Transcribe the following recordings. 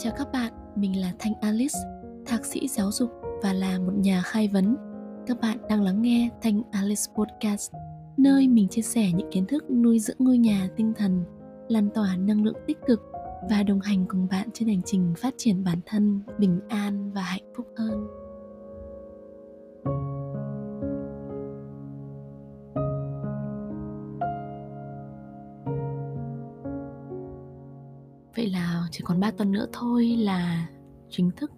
Chào các bạn, mình là Thanh Alice, thạc sĩ giáo dục và là một nhà khai vấn. Các bạn đang lắng nghe Thanh Alice Podcast, nơi mình chia sẻ những kiến thức nuôi dưỡng ngôi nhà tinh thần, lan tỏa năng lượng tích cực và đồng hành cùng bạn trên hành trình phát triển bản thân bình an và hạnh phúc hơn. Tuần nữa thôi là chính thức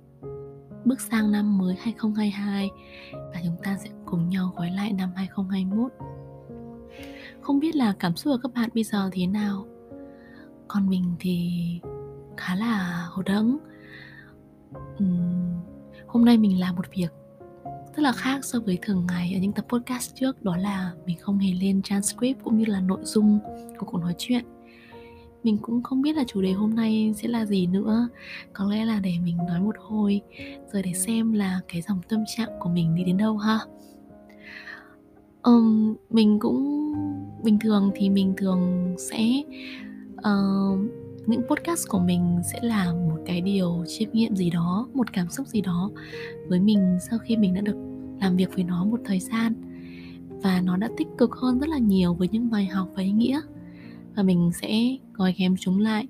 bước sang năm mới 2022 và chúng ta sẽ cùng nhau gói lại năm 2021. Không biết là cảm xúc của các bạn bây giờ thế nào? Còn mình thì khá là hụt hẫng. Uhm, hôm nay mình làm một việc rất là khác so với thường ngày ở những tập podcast trước đó là mình không hề lên transcript cũng như là nội dung của cuộc nói chuyện mình cũng không biết là chủ đề hôm nay sẽ là gì nữa. Có lẽ là để mình nói một hồi rồi để xem là cái dòng tâm trạng của mình đi đến đâu ha. Um, mình cũng bình thường thì mình thường sẽ uh, những podcast của mình sẽ là một cái điều chiêm nghiệm gì đó một cảm xúc gì đó với mình sau khi mình đã được làm việc với nó một thời gian. Và nó đã tích cực hơn rất là nhiều với những bài học và ý nghĩa. Và mình sẽ gói ghém chúng lại,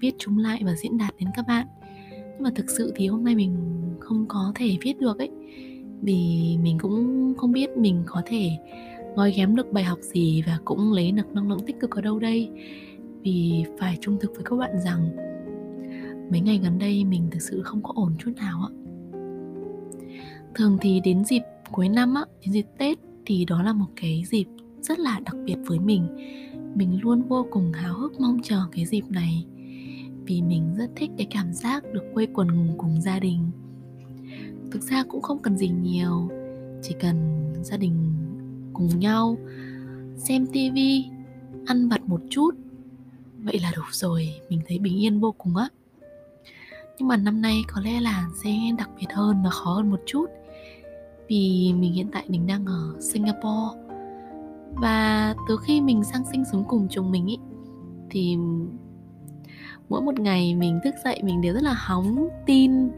viết chúng lại và diễn đạt đến các bạn. Nhưng mà thực sự thì hôm nay mình không có thể viết được ấy. Vì mình cũng không biết mình có thể gói ghém được bài học gì và cũng lấy được năng lượng tích cực ở đâu đây. Vì phải trung thực với các bạn rằng mấy ngày gần đây mình thực sự không có ổn chút nào ạ. Thường thì đến dịp cuối năm á, đến dịp tết thì đó là một cái dịp rất là đặc biệt với mình. Mình luôn vô cùng háo hức mong chờ cái dịp này, vì mình rất thích cái cảm giác được quây quần cùng gia đình. Thực ra cũng không cần gì nhiều, chỉ cần gia đình cùng nhau, xem tivi ăn vặt một chút. Vậy là đủ rồi, mình thấy bình yên vô cùng á. Nhưng mà năm nay có lẽ là sẽ đặc biệt hơn và khó hơn một chút, vì mình hiện tại mình đang ở singapore và từ khi mình sang sinh sống cùng chồng mình ý, thì mỗi một ngày mình thức dậy mình đều rất là hóng tin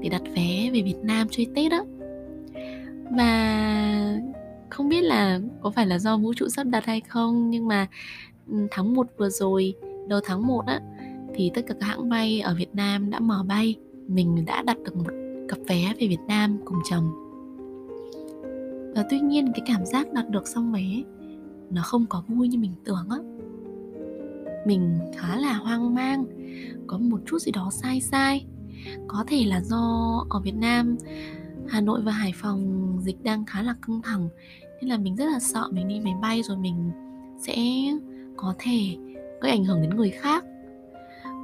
để đặt vé về Việt Nam chơi Tết á. Và không biết là có phải là do vũ trụ sắp đặt hay không, nhưng mà ừ, tháng 1 vừa rồi, đầu tháng 1 á, thì tất cả các hãng bay ở Việt Nam đã mở bay. Mình đã đặt được một cặp vé về Việt Nam cùng chồng. Và tuy nhiên cái cảm giác đặt được xong vé nó không có vui như mình tưởng á. Mình khá là hoang mang, có một chút gì đó sai sai. Có thể là do ở việt nam, hà nội và hải phòng dịch đang khá là căng thẳng, nên là mình rất là sợ mình đi máy bay rồi mình sẽ có thể gây ảnh hưởng đến người khác.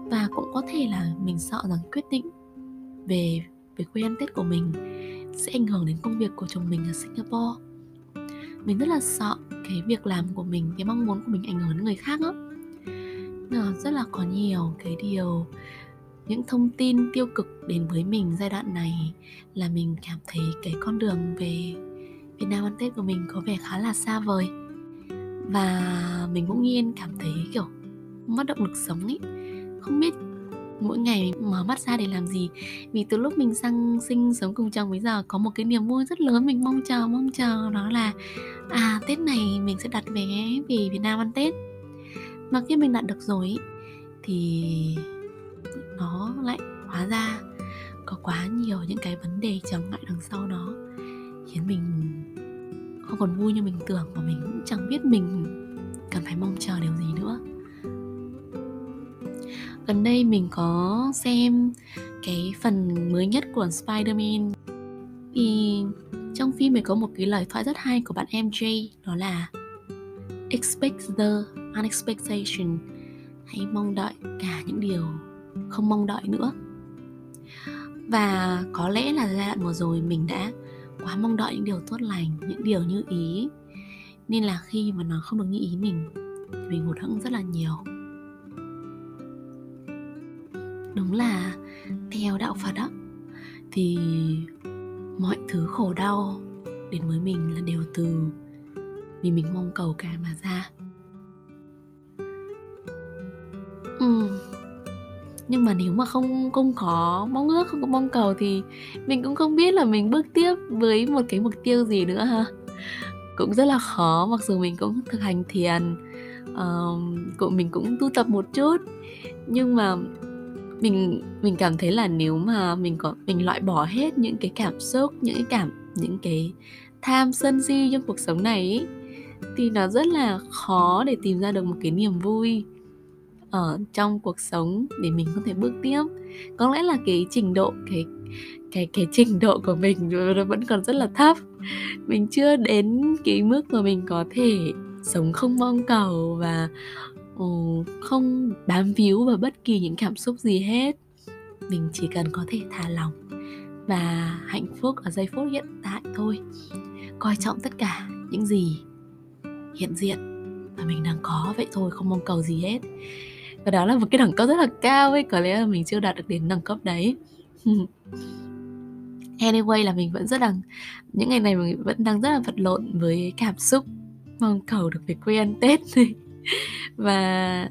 Và cũng có thể là mình sợ rằng quyết định về về quê ăn tết của mình sẽ ảnh hưởng đến công việc của chồng mình ở singapore mình rất là sợ cái việc làm của mình, cái mong muốn của mình ảnh hưởng đến người khác á. Ờ, rất là có nhiều cái điều, những thông tin tiêu cực đến với mình giai đoạn này là mình cảm thấy cái con đường về Việt Nam ăn Tết của mình có vẻ khá là xa vời. Và mình cũng nhiên cảm thấy, kiểu, mất động lực sống ấy. Không biết mỗi ngày mở mắt ra để làm gì. Vì từ lúc mình sang sinh sống cùng chồng bây giờ có một cái niềm vui rất lớn mình mong chờ mong chờ, đó là à tết này mình sẽ đặt vé về việt nam ăn tết. Mà khi mình đặt được rồi thì nó lại hóa ra có quá nhiều những cái vấn đề trở ngại đằng sau đó, khiến mình không còn vui như mình tưởng và mình cũng chẳng biết mình cần phải mong chờ điều gì nữa gần đây mình có xem cái phần mới nhất của Spider-Man. Thì trong phim này có một cái lời thoại rất hay của bạn MJ đó là expect the unexpectation. Hãy mong đợi cả những điều không mong đợi nữa. Và có lẽ là giai đoạn vừa rồi mình đã quá mong đợi những điều tốt lành, những điều như ý. Nên là khi mà nó không được như ý mình mình hụt hẫng rất là nhiều đúng là theo đạo phật á thì mọi thứ khổ đau đến với mình là đều từ vì mình mong cầu cái mà ra. Ừ. nhưng mà nếu mà không không có mong ước không có mong cầu thì mình cũng không biết là mình bước tiếp với một cái mục tiêu gì nữa ha. Cũng rất là khó mặc dù mình cũng thực hành thiền uh, mình cũng tu tập một chút. Nhưng mà mình mình cảm thấy là nếu mà mình có mình loại bỏ hết những cái cảm xúc những cái cảm những cái tham sân si trong cuộc sống này ý, thì nó rất là khó để tìm ra được một cái niềm vui ở trong cuộc sống để mình có thể bước tiếp. Có lẽ là cái trình độ cái cái cái trình độ của mình nó vẫn còn rất là thấp. Mình chưa đến cái mức mà mình có thể sống không mong cầu và Ừ, không bám víu vào bất kỳ những cảm xúc gì hết. Mình chỉ cần có thể thả lòng và hạnh phúc ở giây phút hiện tại thôi. Coi trọng tất cả những gì hiện diện mà mình đang có. Vậy thôi, không mong cầu gì hết. Và đó là một cái đẳng cấp rất là cao ấy. Có lẽ là mình chưa đạt được đến đẳng cấp đấy. Anyway là mình vẫn rất là, những ngày này mình vẫn đang rất là vật lộn với cảm xúc mong cầu được về quê ăn tết và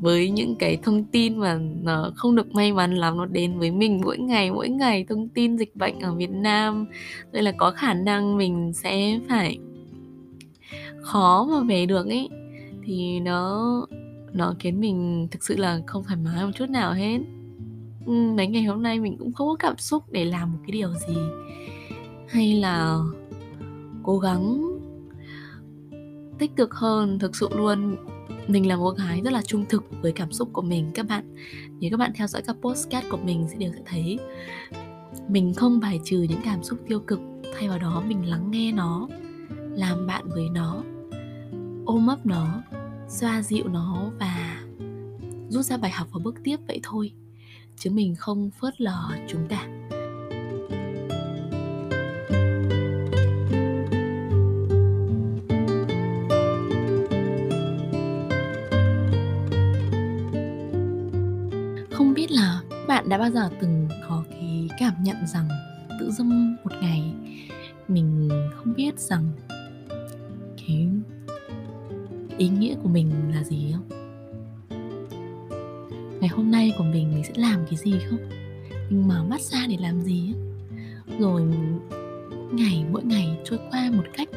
với những cái thông tin mà nó không được may mắn lắm, nó đến với mình mỗi ngày mỗi ngày thông tin dịch bệnh ở Việt Nam. Rồi là có khả năng mình sẽ phải khó mà về được ấy. Thì nó nó khiến mình thực sự là không thoải mái một chút nào hết. Ừ, mấy ngày hôm nay mình cũng không có cảm xúc để làm một cái điều gì hay là cố gắng tích cực hơn thực sự luôn. Mình là một gái rất là trung thực với cảm xúc của mình, các bạn. Nếu các bạn theo dõi các postcard của mình sẽ đều sẽ thấy mình không bài trừ những cảm xúc tiêu cực, thay vào đó mình lắng nghe nó, làm bạn với nó, ôm ấp nó, xoa dịu nó và rút ra bài học và bước tiếp vậy thôi. Chứ mình không phớt lờ chúng cả bao giờ từng có cái cảm nhận rằng tự dưng một ngày mình không biết rằng cái ý nghĩa của mình là gì không? Ngày hôm nay của mình mình sẽ làm cái gì không? Mình mở mắt ra để làm gì rồi ngày, mỗi ngày trôi qua một cách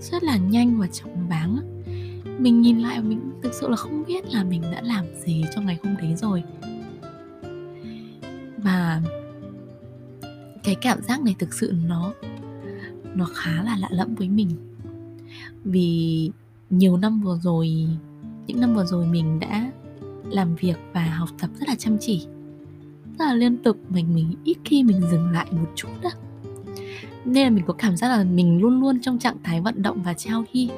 rất là nhanh và chóng váng mình nhìn lại mình thực sự là không biết là mình đã làm gì trong ngày hôm đấy rồi và cái cảm giác này thực sự nó nó khá là lạ lẫm với mình. Vì nhiều năm vừa rồi, những năm vừa rồi mình đã làm việc và học tập rất là chăm chỉ, rất là liên tục mình mình ít khi mình dừng lại một chút đó nên là mình có cảm giác là mình luôn luôn trong trạng thái vận động và trao đi.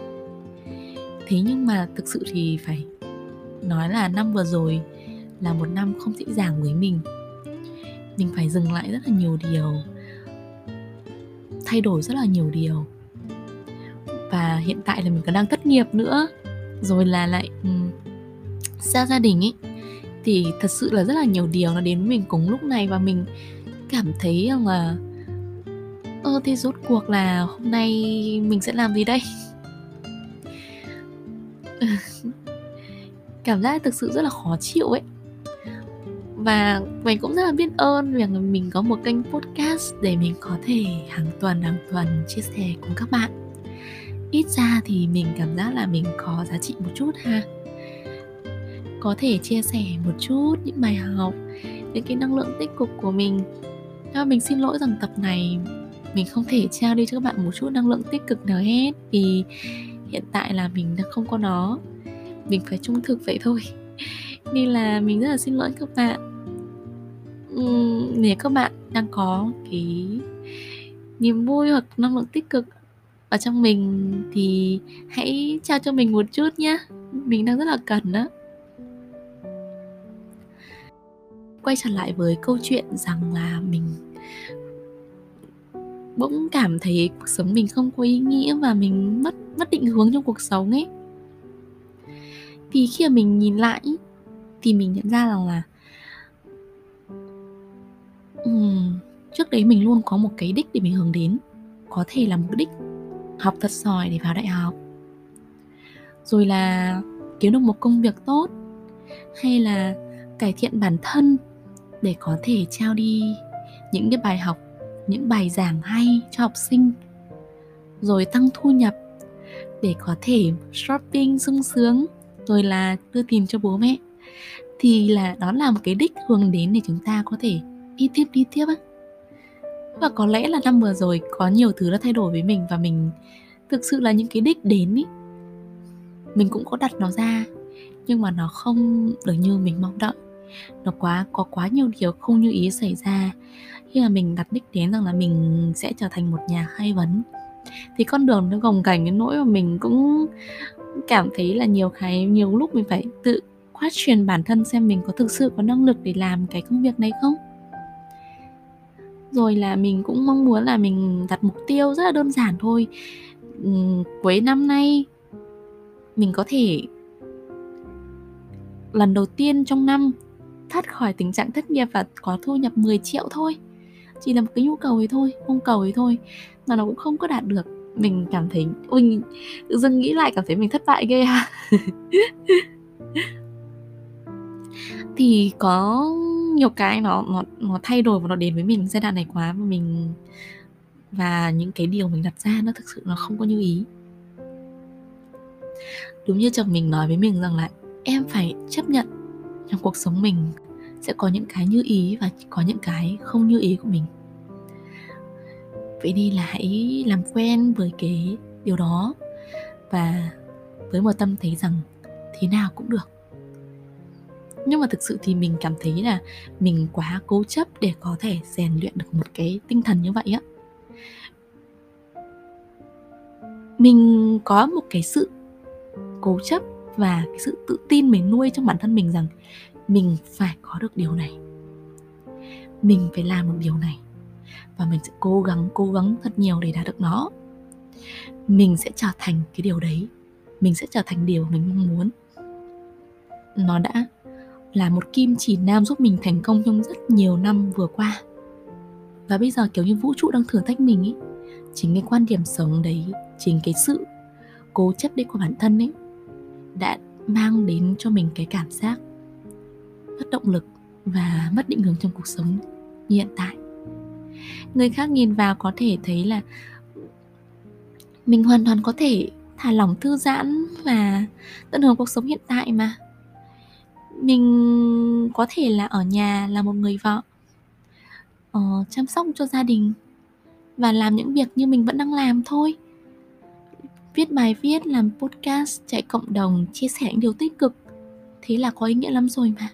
Thế nhưng mà thực sự thì phải nói là năm vừa rồi là một năm không dễ dàng với mình mình phải dừng lại rất là nhiều điều. Thay đổi rất là nhiều điều. Và hiện tại là mình còn đang thất nghiệp nữa. Rồi là lại um, xa gia đình ấy. Thì thật sự là rất là nhiều điều nó đến với mình cùng lúc này và mình cảm thấy rằng là ơ thì rốt cuộc là hôm nay mình sẽ làm gì đây? Cảm giác thực sự rất là khó chịu ấy và mình cũng rất là biết ơn việc mình có một kênh podcast để mình có thể hàng tuần hàng tuần chia sẻ cùng các bạn. Ít ra thì mình cảm giác là mình có giá trị một chút ha. Có thể chia sẻ một chút những bài học, những cái năng lượng tích cực của mình. Và mình xin lỗi rằng tập này mình không thể trao đi cho các bạn một chút năng lượng tích cực nào hết, vì hiện tại là mình đang không có nó. Mình phải trung thực vậy thôi nên là mình rất là xin lỗi các bạn. Uhm, nếu các bạn đang có cái niềm vui hoặc năng lượng tích cực ở trong mình thì hãy trao cho mình một chút nhé mình đang rất là cần đó quay trở lại với câu chuyện rằng là mình bỗng cảm thấy cuộc sống mình không có ý nghĩa và mình mất mất định hướng trong cuộc sống ấy. Thì khi mà mình nhìn lại thì mình nhận ra rằng là um, trước đấy mình luôn có một cái đích để mình hướng đến. Có thể là mục đích học thật giỏi để vào đại học. Rồi là kiếm được một công việc tốt hay là cải thiện bản thân để có thể trao đi những cái bài học những bài giảng hay cho học sinh. Rồi tăng thu nhập để có thể shopping sung sướng rồi là đưa tiền cho bố mẹ thì là đó là một cái đích hướng đến để chúng ta có thể đi tiếp đi tiếp á. Và có lẽ là năm vừa rồi có nhiều thứ đã thay đổi với mình và mình thực sự là những cái đích đến ý. Mình cũng có đặt nó ra, nhưng mà nó không được như mình mong đợi. Nó quá, có quá nhiều điều không như ý xảy ra. Khi mà mình đặt đích đến rằng là mình sẽ trở thành một nhà khai vấn, thì con đường nó gồng gành đến nỗi mà mình cũng cảm thấy là nhiều cái, nhiều lúc mình phải tự question bản thân xem mình có thực sự có năng lực để làm cái công việc này không? Rồi là mình cũng mong muốn là mình đặt mục tiêu rất là đơn giản thôi. Cuối năm nay mình có thể lần đầu tiên trong năm thoát khỏi tình trạng thất nghiệp và có thu nhập 10 triệu thôi. Chỉ là một cái nhu cầu ấy thôi mong cầu ấy thôi mà nó cũng không có đạt được. Mình cảm thấy ôi, tự dưng nghĩ lại cảm thấy mình thất bại ghê ha. thì có nhiều cái nó nó nó thay đổi và nó đến với mình giai đoạn này quá và mình, và những cái điều mình đặt ra nó thực sự nó không có như ý. Đúng như chồng mình nói với mình rằng là em phải chấp nhận trong cuộc sống mình sẽ có những cái như ý và có những cái không như ý của mình. Vậy đi là hãy làm quen với cái điều đó và với một tâm thấy rằng thế nào cũng được nhưng mà thực sự thì mình cảm thấy là mình quá cố chấp để có thể rèn luyện được một cái tinh thần như vậy á. Mình có một cái sự cố chấp và cái sự tự tin mình nuôi trong bản thân mình rằng mình phải có được điều này. Mình phải làm được điều này và mình sẽ cố gắng cố gắng thật nhiều để đạt được nó. Mình sẽ trở thành cái điều đấy. Mình sẽ trở thành điều mình mong muốn. Nó đã là một kim chỉ nam giúp mình thành công trong rất nhiều năm vừa qua. Và bây giờ kiểu như vũ trụ đang thử thách mình ấy chính cái quan điểm sống đấy, chính cái sự cố chấp đấy của bản thân ấy, đã mang đến cho mình cái cảm giác mất động lực và mất định hướng trong cuộc sống như hiện tại. Người khác nhìn vào có thể thấy là mình hoàn toàn có thể thả lỏng, thư giãn và tận hưởng cuộc sống hiện tại mà mình có thể là ở nhà là một người vợ uh, chăm sóc cho gia đình và làm những việc như mình vẫn đang làm thôi. Viết bài viết làm podcast chạy cộng đồng chia sẻ những điều tích cực thế là có ý nghĩa lắm rồi mà.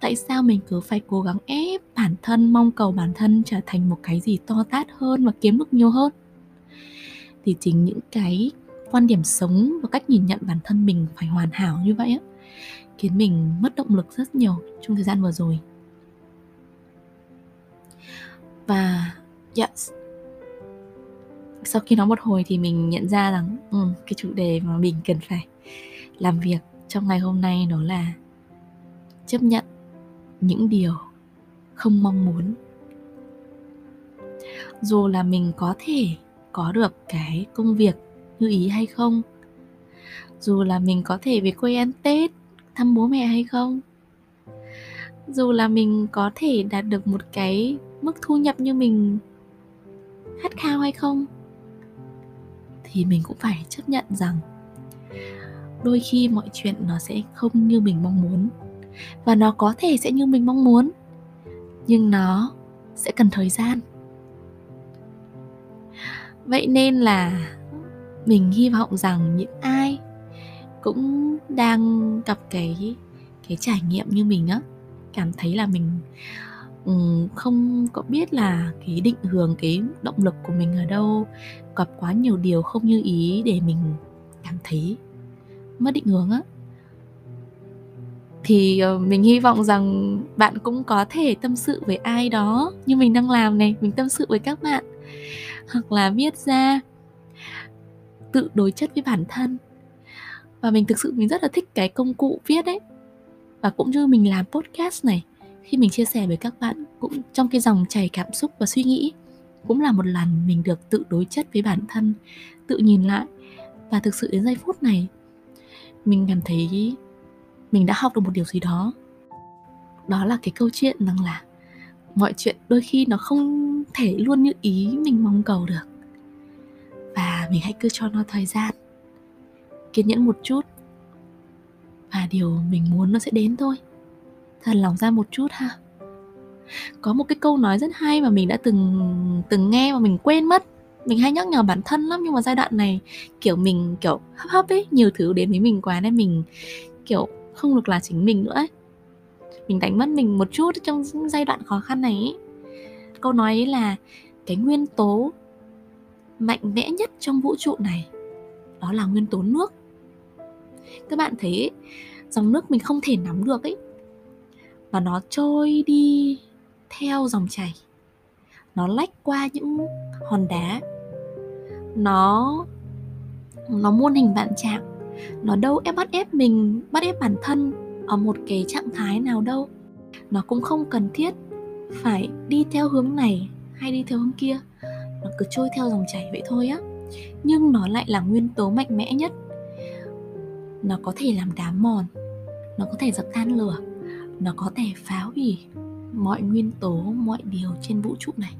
Tại sao mình cứ phải cố gắng ép bản thân mong cầu bản thân trở thành một cái gì to tát hơn và kiếm được nhiều hơn? Thì chính những cái quan điểm sống và cách nhìn nhận bản thân mình phải hoàn hảo như vậy á khiến mình mất động lực rất nhiều trong thời gian vừa rồi. Và yes. Sau khi nói một hồi thì mình nhận ra rằng ừ, cái chủ đề mà mình cần phải làm việc trong ngày hôm nay đó là chấp nhận những điều không mong muốn. Dù là mình có thể có được cái công việc như ý hay không dù là mình có thể về quê ăn tết thăm bố mẹ hay không? Dù là mình có thể đạt được một cái mức thu nhập như mình khát khao hay không, thì mình cũng phải chấp nhận rằng đôi khi mọi chuyện nó sẽ không như mình mong muốn và nó có thể sẽ như mình mong muốn, nhưng nó sẽ cần thời gian. Vậy nên là mình hy vọng rằng những ai cũng đang gặp cái cái trải nghiệm như mình á. Cảm thấy là mình um, không có biết là cái định hướng cái động lực của mình ở đâu gặp quá nhiều điều không như ý để mình cảm thấy mất định hướng á. Thì ờ, mình hy vọng rằng bạn cũng có thể tâm sự với ai đó như mình đang làm này mình tâm sự với các bạn. Hoặc là viết ra tự đối chất với bản thân và mình thực sự mình rất là thích cái công cụ viết ấy và cũng như mình làm podcast này, khi mình chia sẻ với các bạn cũng trong cái dòng chảy cảm xúc và suy nghĩ, cũng là một lần mình được tự đối chất với bản thân, tự nhìn lại. Và thực sự đến giây phút này, mình cảm thấy mình đã học được một điều gì đó. Đó là cái câu chuyện rằng là mọi chuyện đôi khi nó không thể luôn như ý mình mong cầu được. Và mình hãy cứ cho nó thời gian kiên nhẫn một chút. Và điều mình muốn nó sẽ đến thôi. Thật lòng ra một chút ha. Có một cái câu nói rất hay mà mình đã từng từng nghe mà mình quên mất. Mình hay nhắc nhở bản thân lắm, nhưng mà giai đoạn này, kiểu, mình, kiểu, hấp hấp ấy, nhiều thứ đến với mình quá nên mình, kiểu, không được là chính mình nữa ấy. Mình đánh mất mình một chút trong giai đoạn khó khăn này ấy. câu nói ấy là cái nguyên tố mạnh mẽ nhất trong vũ trụ này, đó là nguyên tố nước các bạn thấy ấy, dòng nước mình không thể nắm được ấy. Và nó trôi đi theo dòng chảy. Nó lách qua những hòn đá. Nó nó muôn hình vạn trạng. Nó đâu ép bắt ép mình bắt ép bản thân ở một cái trạng thái nào đâu. Nó cũng không cần thiết phải đi theo hướng này hay đi theo hướng kia. Nó cứ trôi theo dòng chảy vậy thôi á. Nhưng nó lại là nguyên tố mạnh mẽ nhất nó có thể làm đá mòn, nó có thể dập than lửa, nó có thể phá hủy mọi nguyên tố, mọi điều trên vũ trụ này.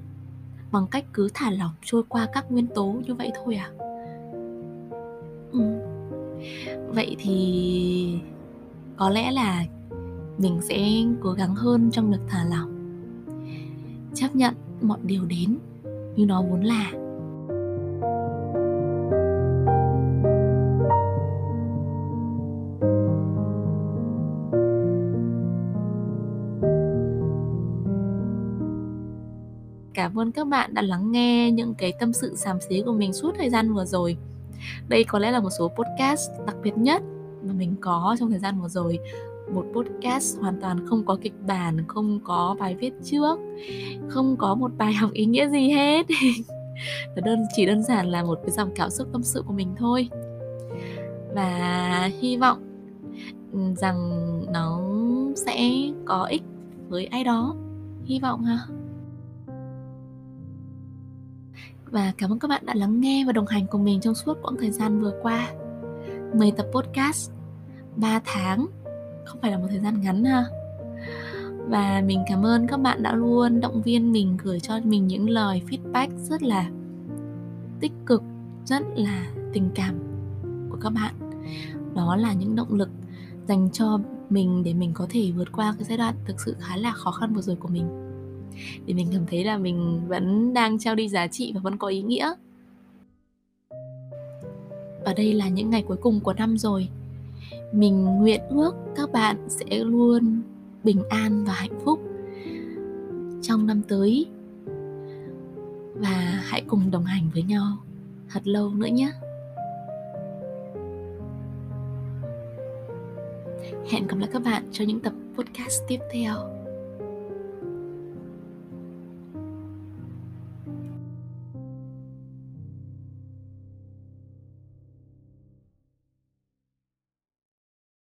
Bằng cách cứ thả lỏng trôi qua các nguyên tố như vậy thôi à? Ừ. vậy thì có lẽ là mình sẽ cố gắng hơn trong việc thả lỏng. Chấp nhận mọi điều đến như nó vốn là. Cảm ơn các bạn đã lắng nghe những cái tâm sự xàm xí của mình suốt thời gian vừa rồi. Đây có lẽ là một số podcast đặc biệt nhất mà mình có trong thời gian vừa rồi. Một podcast hoàn toàn không có kịch bản, không có bài viết trước, không có một bài học ý nghĩa gì hết. Đơn, chỉ đơn giản là một cái dòng cảm xúc tâm sự của mình thôi. Và hy vọng ừ, rằng nó sẽ có ích với ai đó. Hy vọng ha. Và cảm ơn các bạn đã lắng nghe và đồng hành cùng mình trong suốt quãng thời gian vừa qua. 10 tập podcast 3 tháng, không phải là một thời gian ngắn ha. Và mình cảm ơn các bạn đã luôn động viên mình, gửi cho mình những lời feedback rất là tích cực, rất là tình cảm của các bạn. Đó là những động lực dành cho mình để mình có thể vượt qua cái giai đoạn thực sự khá là khó khăn vừa rồi của mình để mình cảm thấy là mình vẫn đang trao đi giá trị và vẫn có ý nghĩa. Và đây là những ngày cuối cùng của năm rồi. Mình nguyện ước các bạn sẽ luôn bình an và hạnh phúc trong năm tới. Và hãy cùng đồng hành với nhau thật lâu nữa nhé. Hẹn gặp lại các bạn cho những tập podcast tiếp theo.